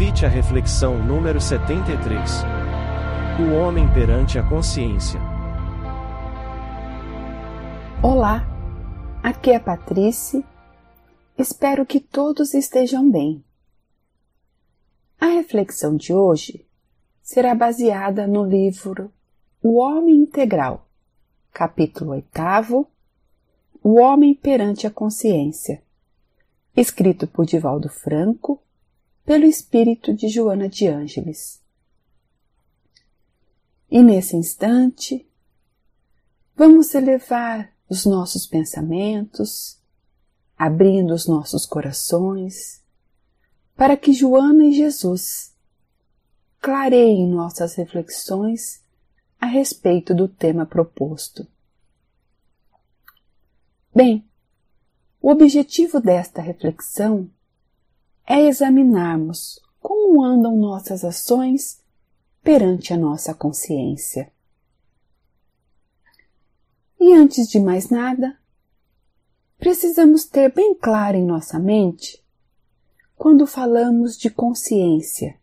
Convite à reflexão número 73. O homem perante a consciência. Olá, aqui é Patrícia. Espero que todos estejam bem. A reflexão de hoje será baseada no livro O Homem Integral, capítulo 8, O Homem perante a Consciência, escrito por Divaldo Franco pelo espírito de Joana de Ângeles. E nesse instante, vamos elevar os nossos pensamentos, abrindo os nossos corações, para que Joana e Jesus clareiem nossas reflexões a respeito do tema proposto. Bem, o objetivo desta reflexão é examinarmos como andam nossas ações perante a nossa consciência. E antes de mais nada, precisamos ter bem claro em nossa mente quando falamos de consciência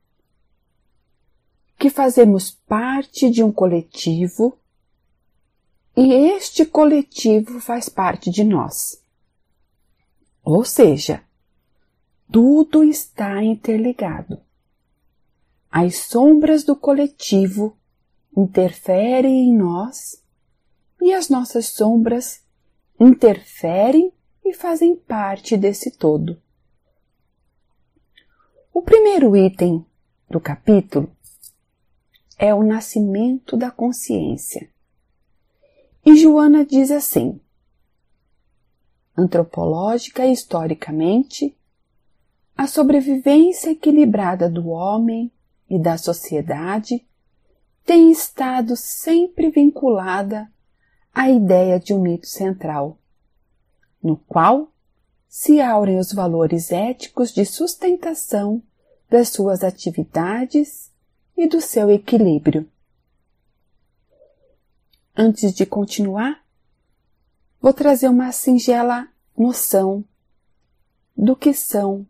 que fazemos parte de um coletivo e este coletivo faz parte de nós. Ou seja, tudo está interligado. As sombras do coletivo interferem em nós e as nossas sombras interferem e fazem parte desse todo. O primeiro item do capítulo é o nascimento da consciência. E Joana diz assim: antropológica e historicamente, a sobrevivência equilibrada do homem e da sociedade tem estado sempre vinculada à ideia de um mito central, no qual se aurem os valores éticos de sustentação das suas atividades e do seu equilíbrio. Antes de continuar, vou trazer uma singela noção do que são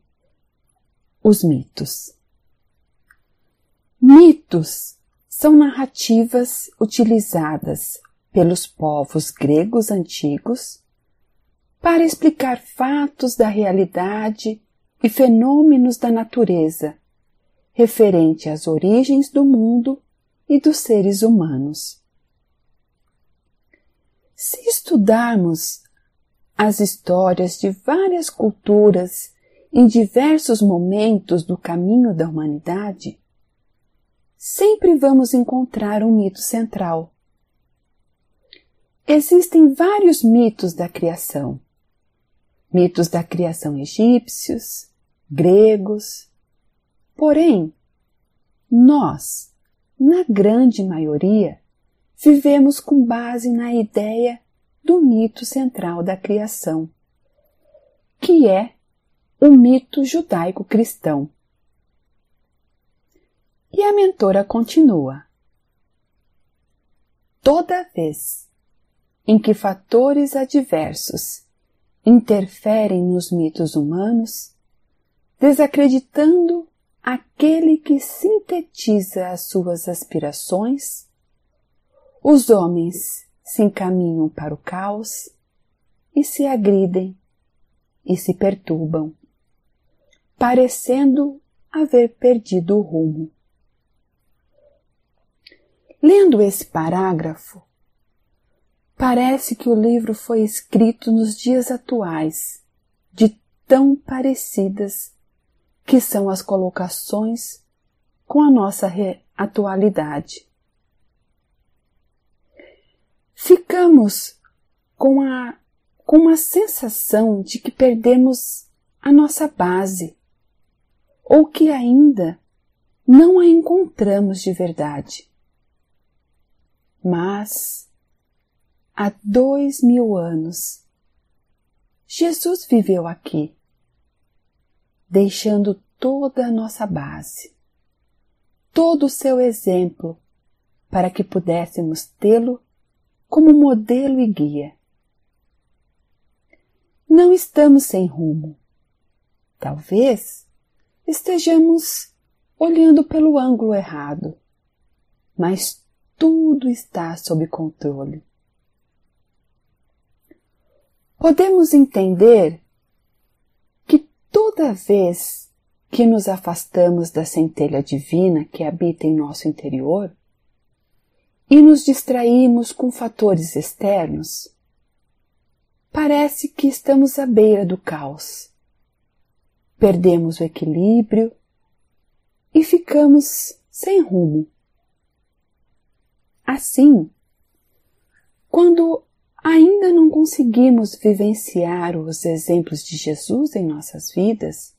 os mitos. Mitos são narrativas utilizadas pelos povos gregos antigos para explicar fatos da realidade e fenômenos da natureza referente às origens do mundo e dos seres humanos. Se estudarmos as histórias de várias culturas em diversos momentos do caminho da humanidade, sempre vamos encontrar um mito central. Existem vários mitos da criação. Mitos da criação egípcios, gregos. Porém, nós, na grande maioria, vivemos com base na ideia do mito central da criação, que é o mito judaico-cristão. E a mentora continua. Toda vez em que fatores adversos interferem nos mitos humanos, desacreditando aquele que sintetiza as suas aspirações, os homens se encaminham para o caos e se agridem e se perturbam parecendo haver perdido o rumo. Lendo esse parágrafo, parece que o livro foi escrito nos dias atuais, de tão parecidas que são as colocações com a nossa atualidade. Ficamos com a com uma sensação de que perdemos a nossa base, ou que ainda não a encontramos de verdade. Mas, há dois mil anos, Jesus viveu aqui, deixando toda a nossa base, todo o seu exemplo, para que pudéssemos tê-lo como modelo e guia. Não estamos sem rumo. Talvez estejamos olhando pelo ângulo errado, mas tudo está sob controle. Podemos entender que toda vez que nos afastamos da centelha divina que habita em nosso interior e nos distraímos com fatores externos, parece que estamos à beira do caos. Perdemos o equilíbrio e ficamos sem rumo. Assim, quando ainda não conseguimos vivenciar os exemplos de Jesus em nossas vidas,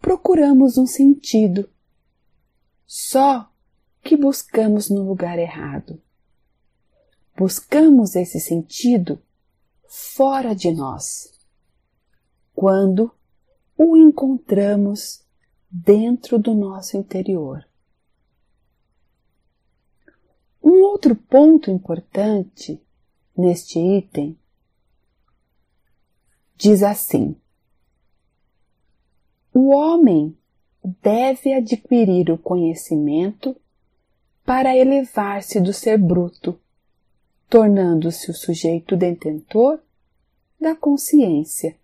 procuramos um sentido, só que buscamos no lugar errado. Buscamos esse sentido fora de nós, quando o encontramos dentro do nosso interior. Um outro ponto importante neste item diz assim: o homem deve adquirir o conhecimento para elevar-se do ser bruto tornando-se o sujeito detentor da consciência.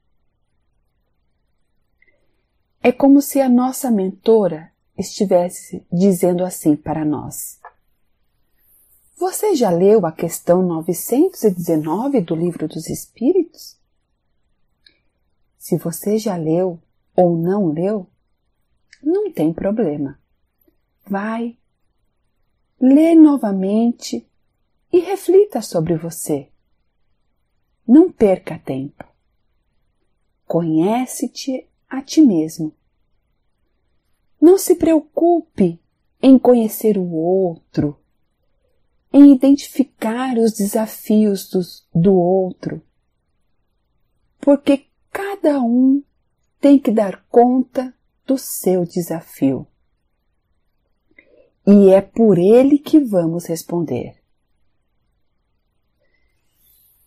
É como se a nossa mentora estivesse dizendo assim para nós: Você já leu a questão 919 do Livro dos Espíritos? Se você já leu ou não leu, não tem problema. Vai, lê novamente e reflita sobre você. Não perca tempo. Conhece-te a ti mesmo. Não se preocupe em conhecer o outro, em identificar os desafios dos, do outro, porque cada um tem que dar conta do seu desafio. E é por ele que vamos responder.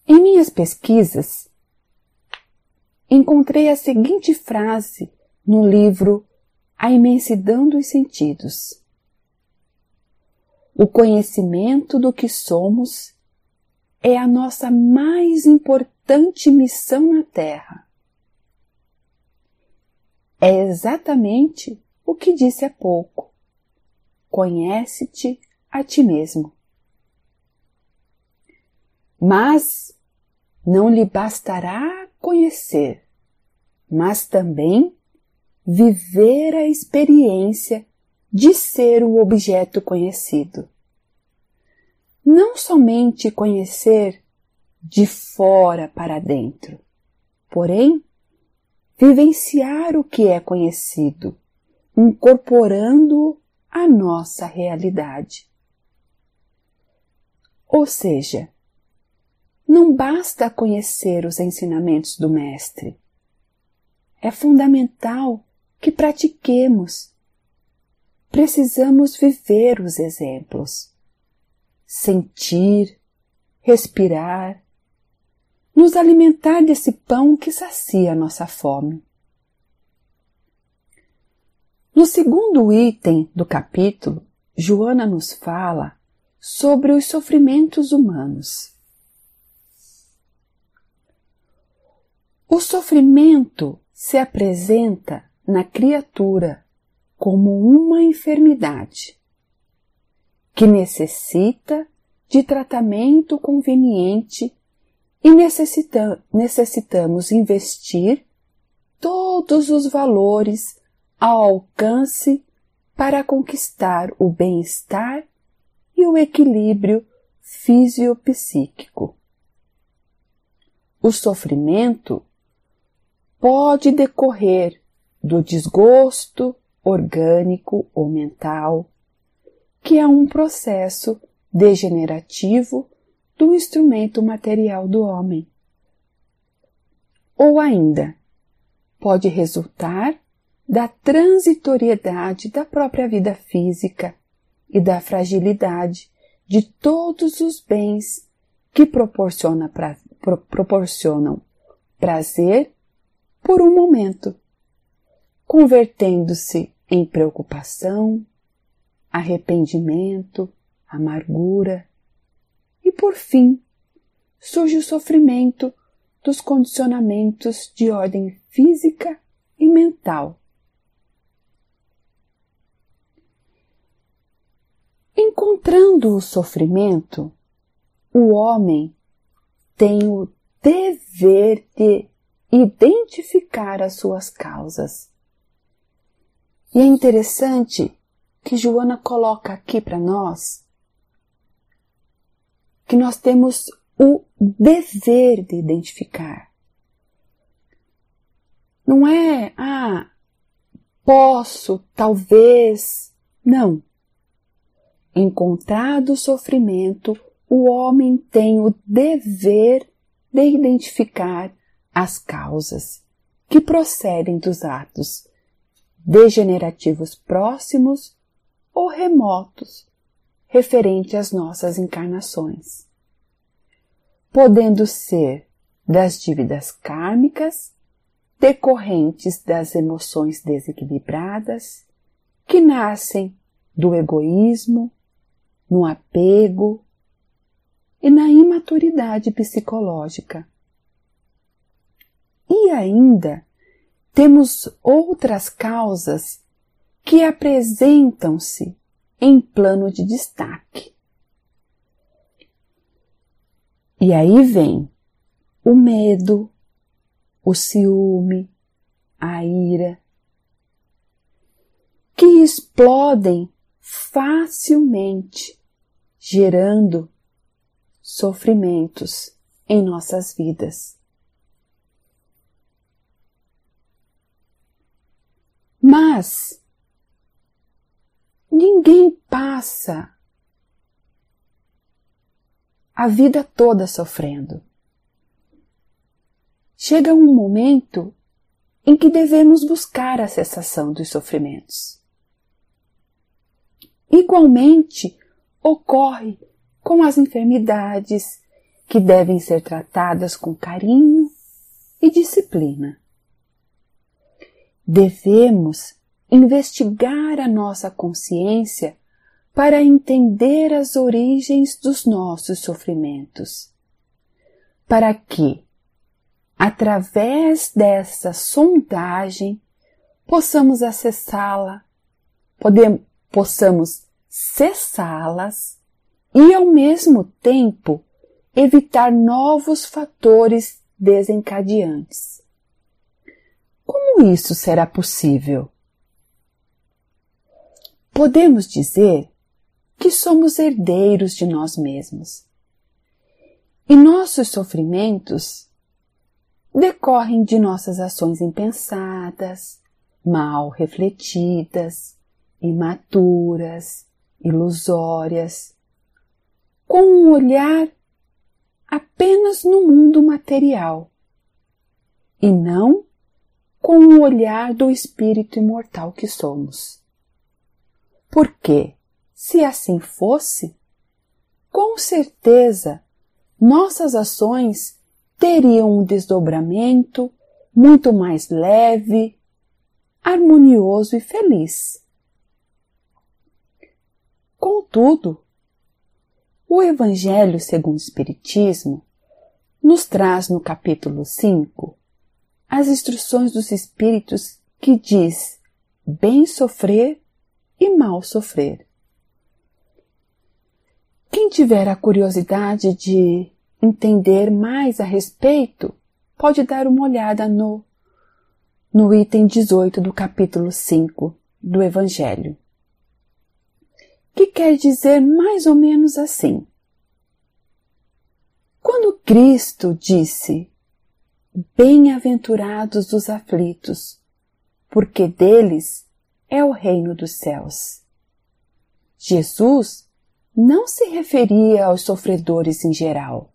Em minhas pesquisas, encontrei a seguinte frase no livro A Imensidão dos Sentidos. O conhecimento do que somos é a nossa mais importante missão na Terra. É exatamente o que disse há pouco. Conhece-te a ti mesmo. Mas não lhe bastará conhecer, mas também viver a experiência de ser o objeto conhecido. Não somente conhecer de fora para dentro, porém vivenciar o que é conhecido, incorporando a nossa realidade. Ou seja, não basta conhecer os ensinamentos do Mestre. É fundamental que pratiquemos. Precisamos viver os exemplos, sentir, respirar, nos alimentar desse pão que sacia nossa fome. No segundo item do capítulo, Joana nos fala sobre os sofrimentos humanos. O sofrimento se apresenta na criatura como uma enfermidade que necessita de tratamento conveniente e necessita, necessitamos investir todos os valores ao alcance para conquistar o bem-estar e o equilíbrio fisiopsíquico. O sofrimento pode decorrer do desgosto orgânico ou mental, que é um processo degenerativo do instrumento material do homem. Ou ainda, pode resultar da transitoriedade da própria vida física e da fragilidade de todos os bens que proporciona pra, pro, proporcionam prazer por um momento, convertendo-se em preocupação, arrependimento, amargura e, por fim, surge o sofrimento dos condicionamentos de ordem física e mental. Encontrando o sofrimento, o homem tem o dever de identificar as suas causas. E é interessante que Joana coloca aqui para nós que nós temos o dever de identificar. Não é, ah, posso, talvez. Não. Encontrado o sofrimento, o homem tem o dever de identificar as causas que procedem dos atos degenerativos próximos ou remotos referente às nossas encarnações, podendo ser das dívidas kármicas decorrentes das emoções desequilibradas que nascem do egoísmo, no apego e na imaturidade psicológica. E ainda temos outras causas que apresentam-se em plano de destaque. E aí vem o medo, o ciúme, a ira, que explodem facilmente, gerando sofrimentos em nossas vidas. Mas Ninguém passa a vida toda sofrendo. Chega um momento em que devemos buscar a cessação dos sofrimentos. Igualmente ocorre com as enfermidades que devem ser tratadas com carinho e disciplina. Devemos investigar a nossa consciência para entender as origens dos nossos sofrimentos, para que, através dessa sondagem, possamos acessá-la, possamos cessá-las e, ao mesmo tempo, evitar novos fatores desencadeantes. Como isso será possível? podemos dizer que somos herdeiros de nós mesmos. E nossos sofrimentos decorrem de nossas ações impensadas, mal refletidas, imaturas, ilusórias, com um olhar apenas no mundo material e não com o olhar do espírito imortal que somos. Porque, se assim fosse, com certeza nossas ações teriam um desdobramento muito mais leve, harmonioso e feliz. Contudo, o Evangelho segundo o Espiritismo nos traz no capítulo 5 as instruções dos Espíritos que diz bem sofrer e mal sofrer. Quem tiver a curiosidade de entender mais a respeito, pode dar uma olhada no, no item 18 do capítulo 5 do Evangelho, que quer dizer mais ou menos assim. Quando Cristo disse: Bem-aventurados os aflitos, porque deles é o reino dos céus. Jesus não se referia aos sofredores em geral,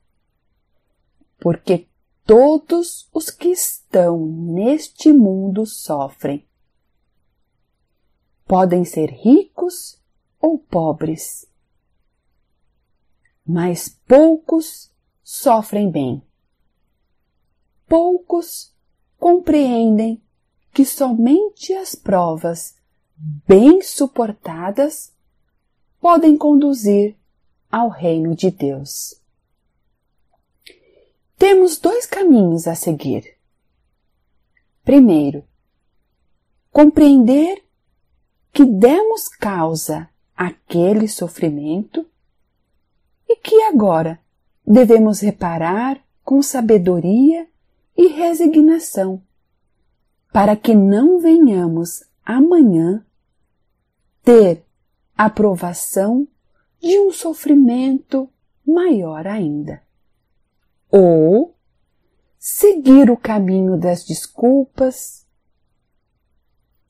porque todos os que estão neste mundo sofrem. Podem ser ricos ou pobres, mas poucos sofrem bem. Poucos compreendem que somente as provas bem suportadas, podem conduzir ao reino de Deus. Temos dois caminhos a seguir. Primeiro, compreender que demos causa àquele sofrimento e que agora devemos reparar com sabedoria e resignação, para que não venhamos amanhã ter a provação de um sofrimento maior ainda. Ou seguir o caminho das desculpas,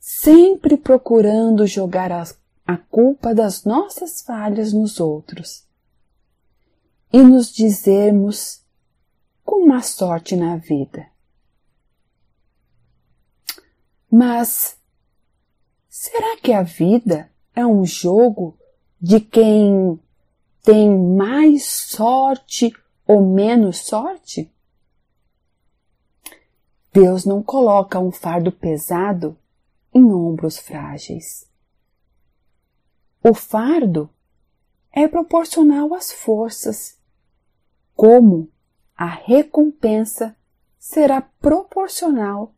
sempre procurando jogar a, a culpa das nossas falhas nos outros e nos dizermos com má sorte na vida. Mas será que a vida é um jogo de quem tem mais sorte ou menos sorte? Deus não coloca um fardo pesado em ombros frágeis. O fardo é proporcional às forças, como a recompensa será proporcional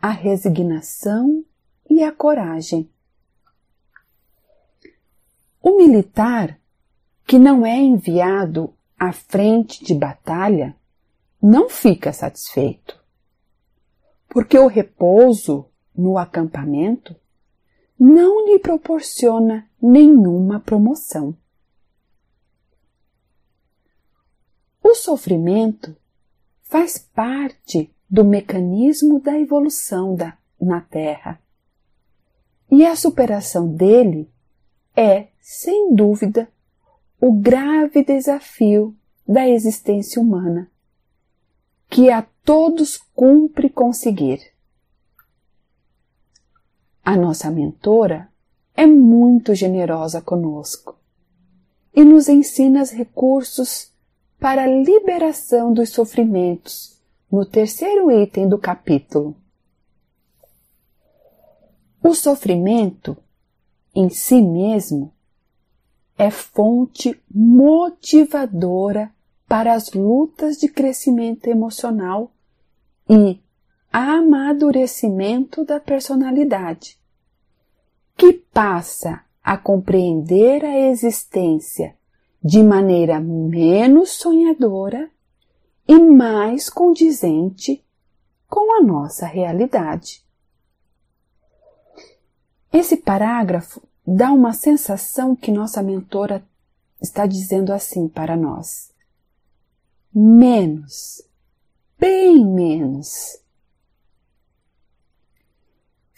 à resignação e à coragem. O militar que não é enviado à frente de batalha não fica satisfeito, porque o repouso no acampamento não lhe proporciona nenhuma promoção. O sofrimento faz parte do mecanismo da evolução da, na Terra. E a superação dele é, sem dúvida, o grave desafio da existência humana, que a todos cumpre conseguir. A nossa mentora é muito generosa conosco e nos ensina os recursos para a liberação dos sofrimentos, no terceiro item do capítulo. O sofrimento, em si mesmo, é fonte motivadora para as lutas de crescimento emocional e amadurecimento da personalidade, que passa a compreender a existência de maneira menos sonhadora e mais condizente com a nossa realidade. Esse parágrafo dá uma sensação que nossa mentora está dizendo assim para nós: menos, bem menos.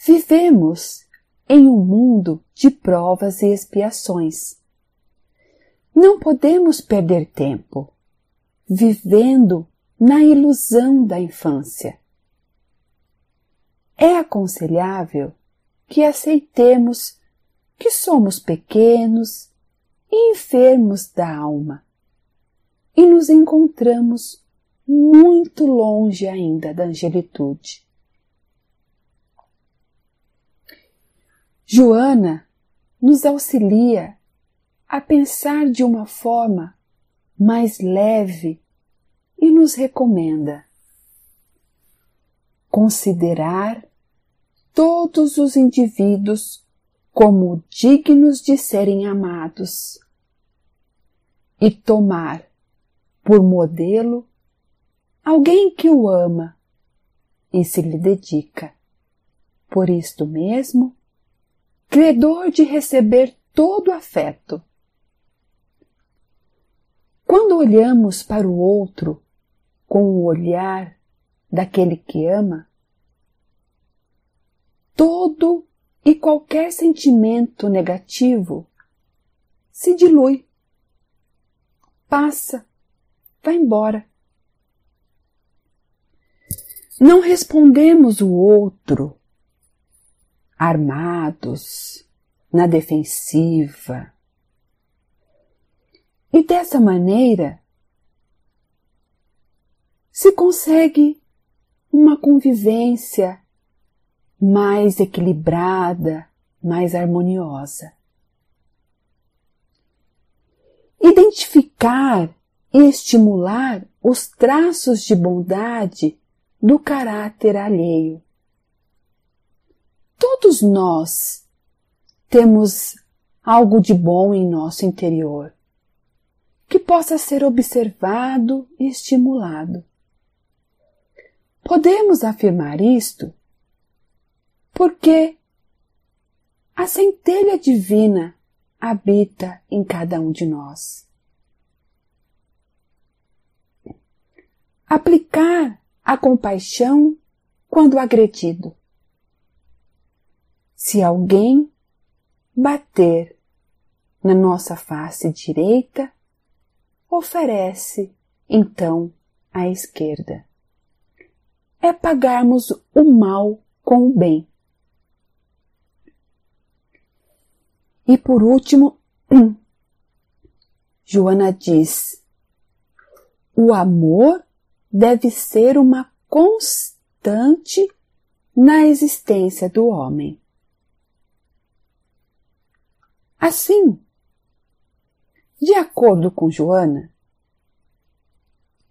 Vivemos em um mundo de provas e expiações não podemos perder tempo vivendo na ilusão da infância. É aconselhável que aceitemos que somos pequenos e enfermos da alma e nos encontramos muito longe ainda da angelitude. Joana nos auxilia a pensar de uma forma mais leve e nos recomenda considerar todos os indivíduos como dignos de serem amados e tomar por modelo alguém que o ama e se lhe dedica. Por isto mesmo, credor de receber todo afeto quando olhamos para o outro com o olhar daquele que ama, todo e qualquer sentimento negativo se dilui, passa, vai embora. Não respondemos o outro armados, na defensiva, e dessa maneira se consegue uma convivência mais equilibrada, mais harmoniosa. Identificar e estimular os traços de bondade do caráter alheio. Todos nós temos algo de bom em nosso interior que possa ser observado e estimulado. Podemos afirmar isto porque a centelha divina habita em cada um de nós. Aplicar a compaixão quando agredido. Se alguém bater na nossa face direita, oferece então à esquerda. É pagarmos o mal com o bem. E por último, Joana diz: o amor deve ser uma constante na existência do homem. Assim, de acordo com Joana,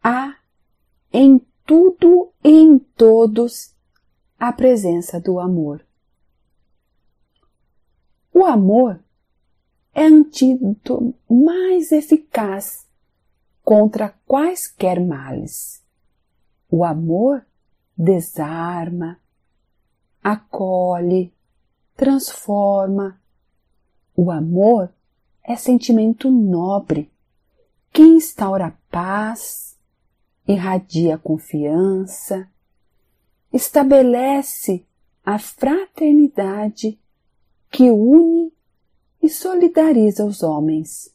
há em tudo e em todos a presença do amor. O amor é antídoto mais eficaz contra quaisquer males. O amor desarma, acolhe, transforma. O amor é sentimento nobre que instaura paz, irradia confiança, estabelece a fraternidade que une e solidariza os homens.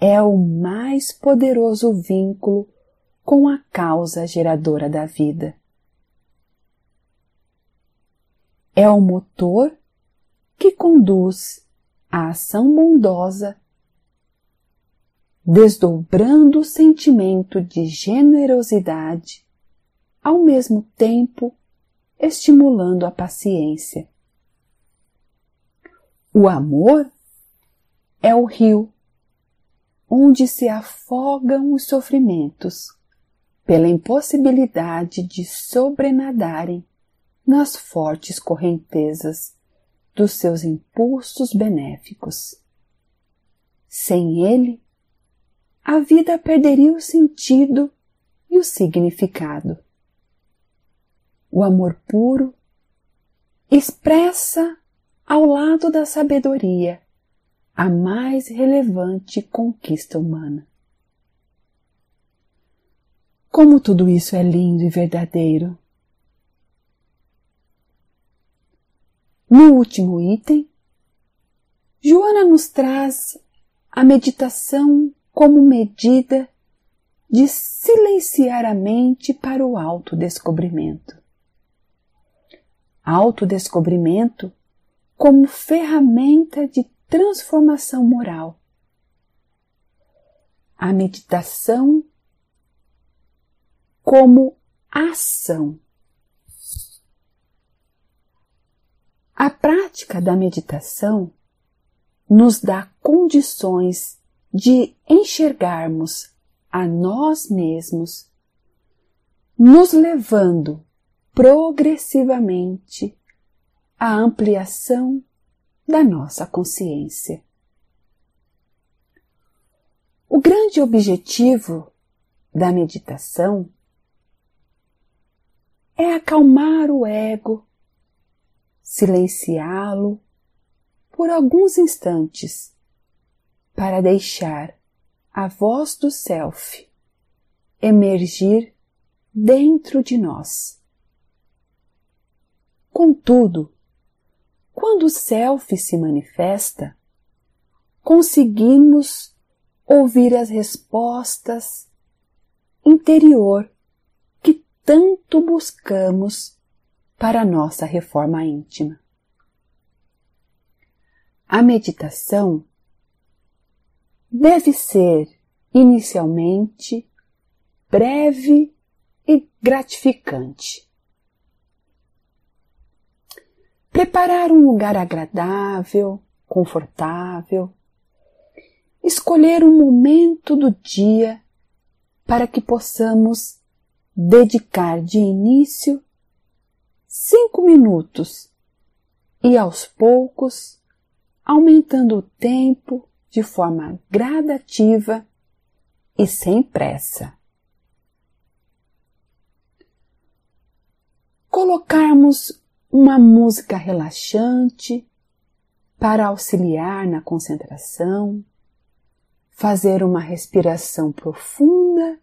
É o mais poderoso vínculo com a causa geradora da vida. É o motor que conduz a ação bondosa, desdobrando o sentimento de generosidade, ao mesmo tempo estimulando a paciência. O amor é o rio onde se afogam os sofrimentos pela impossibilidade de sobrenadarem nas fortes correntezas dos seus impulsos benéficos. Sem ele, a vida perderia o sentido e o significado. O amor puro expressa ao lado da sabedoria a mais relevante conquista humana. Como tudo isso é lindo e verdadeiro. No último item, Joana nos traz a meditação como medida de silenciar a mente para o autodescobrimento. Autodescobrimento como ferramenta de transformação moral. A meditação como ação. A prática da meditação nos dá condições de enxergarmos a nós mesmos, nos levando progressivamente à ampliação da nossa consciência. O grande objetivo da meditação é acalmar o ego, silenciá-lo por alguns instantes para deixar a voz do Self emergir dentro de nós. Contudo, quando o Self se manifesta, conseguimos ouvir as respostas interior tanto buscamos para nossa reforma íntima. A meditação deve ser inicialmente breve e gratificante. Preparar um lugar agradável, confortável. Escolher um momento do dia para que possamos dedicar de início cinco minutos e aos poucos aumentando o tempo de forma gradativa e sem pressa. Colocarmos uma música relaxante para auxiliar na concentração, fazer uma respiração profunda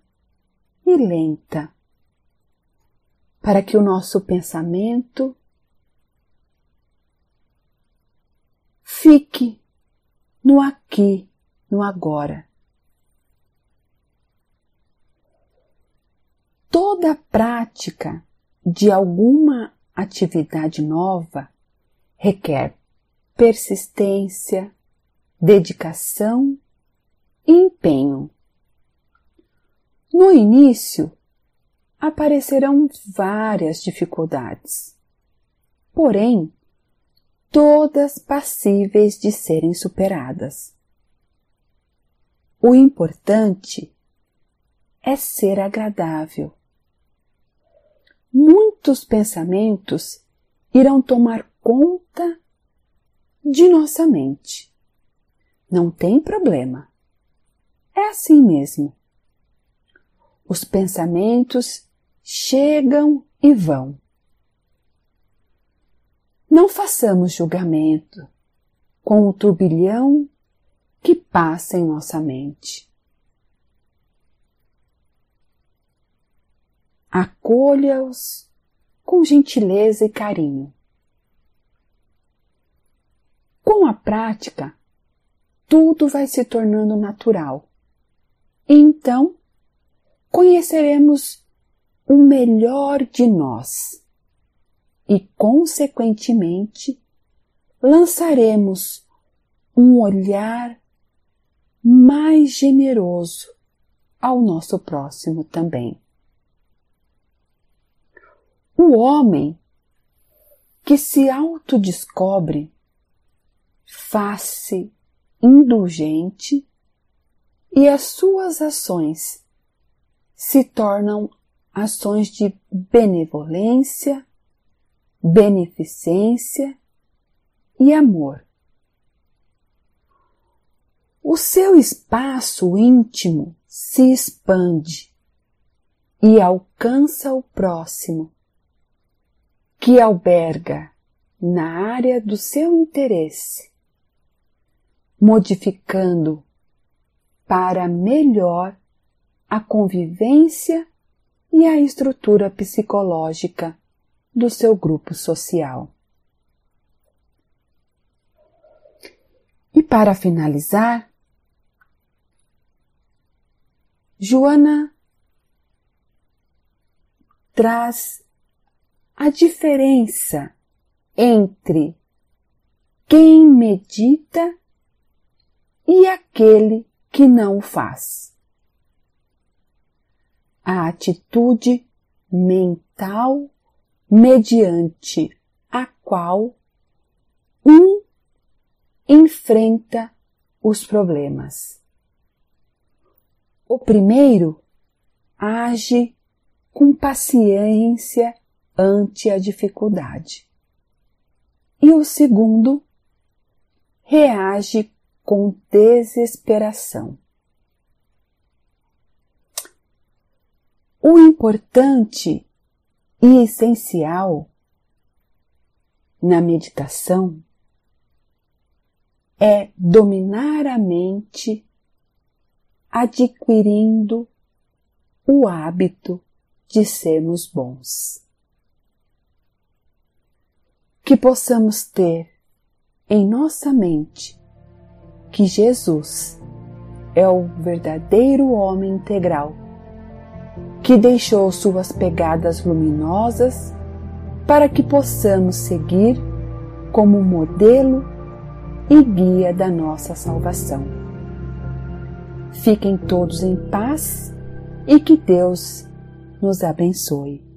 e lenta, para que o nosso pensamento fique no aqui, no agora. Toda prática de alguma atividade nova requer persistência, dedicação e empenho. No início, aparecerão várias dificuldades, porém, todas passíveis de serem superadas. O importante é ser agradável. Muitos pensamentos irão tomar conta de nossa mente. Não tem problema. É assim mesmo. Os pensamentos chegam e vão. Não façamos julgamento com o turbilhão que passa em nossa mente. Acolha-os com gentileza e carinho. Com a prática, tudo vai se tornando natural. E então, conheceremos o melhor de nós e, consequentemente, lançaremos um olhar mais generoso ao nosso próximo também. O homem que se autodescobre face indulgente e as suas ações se tornam ações de benevolência beneficência e amor. O seu espaço íntimo se expande e alcança o próximo, que alberga na área do seu interesse, modificando para melhor a convivência e a estrutura psicológica do seu grupo social. E para finalizar, Joana traz a diferença entre quem medita e aquele que não o faz. A atitude mental mediante a qual um enfrenta os problemas. O primeiro age com paciência ante a dificuldade. E o segundo reage com desesperação. O importante e essencial na meditação é dominar a mente adquirindo o hábito de sermos bons. Que possamos ter em nossa mente que Jesus é o verdadeiro homem integral que deixou suas pegadas luminosas para que possamos seguir como modelo e guia da nossa salvação. Fiquem todos em paz e que Deus nos abençoe.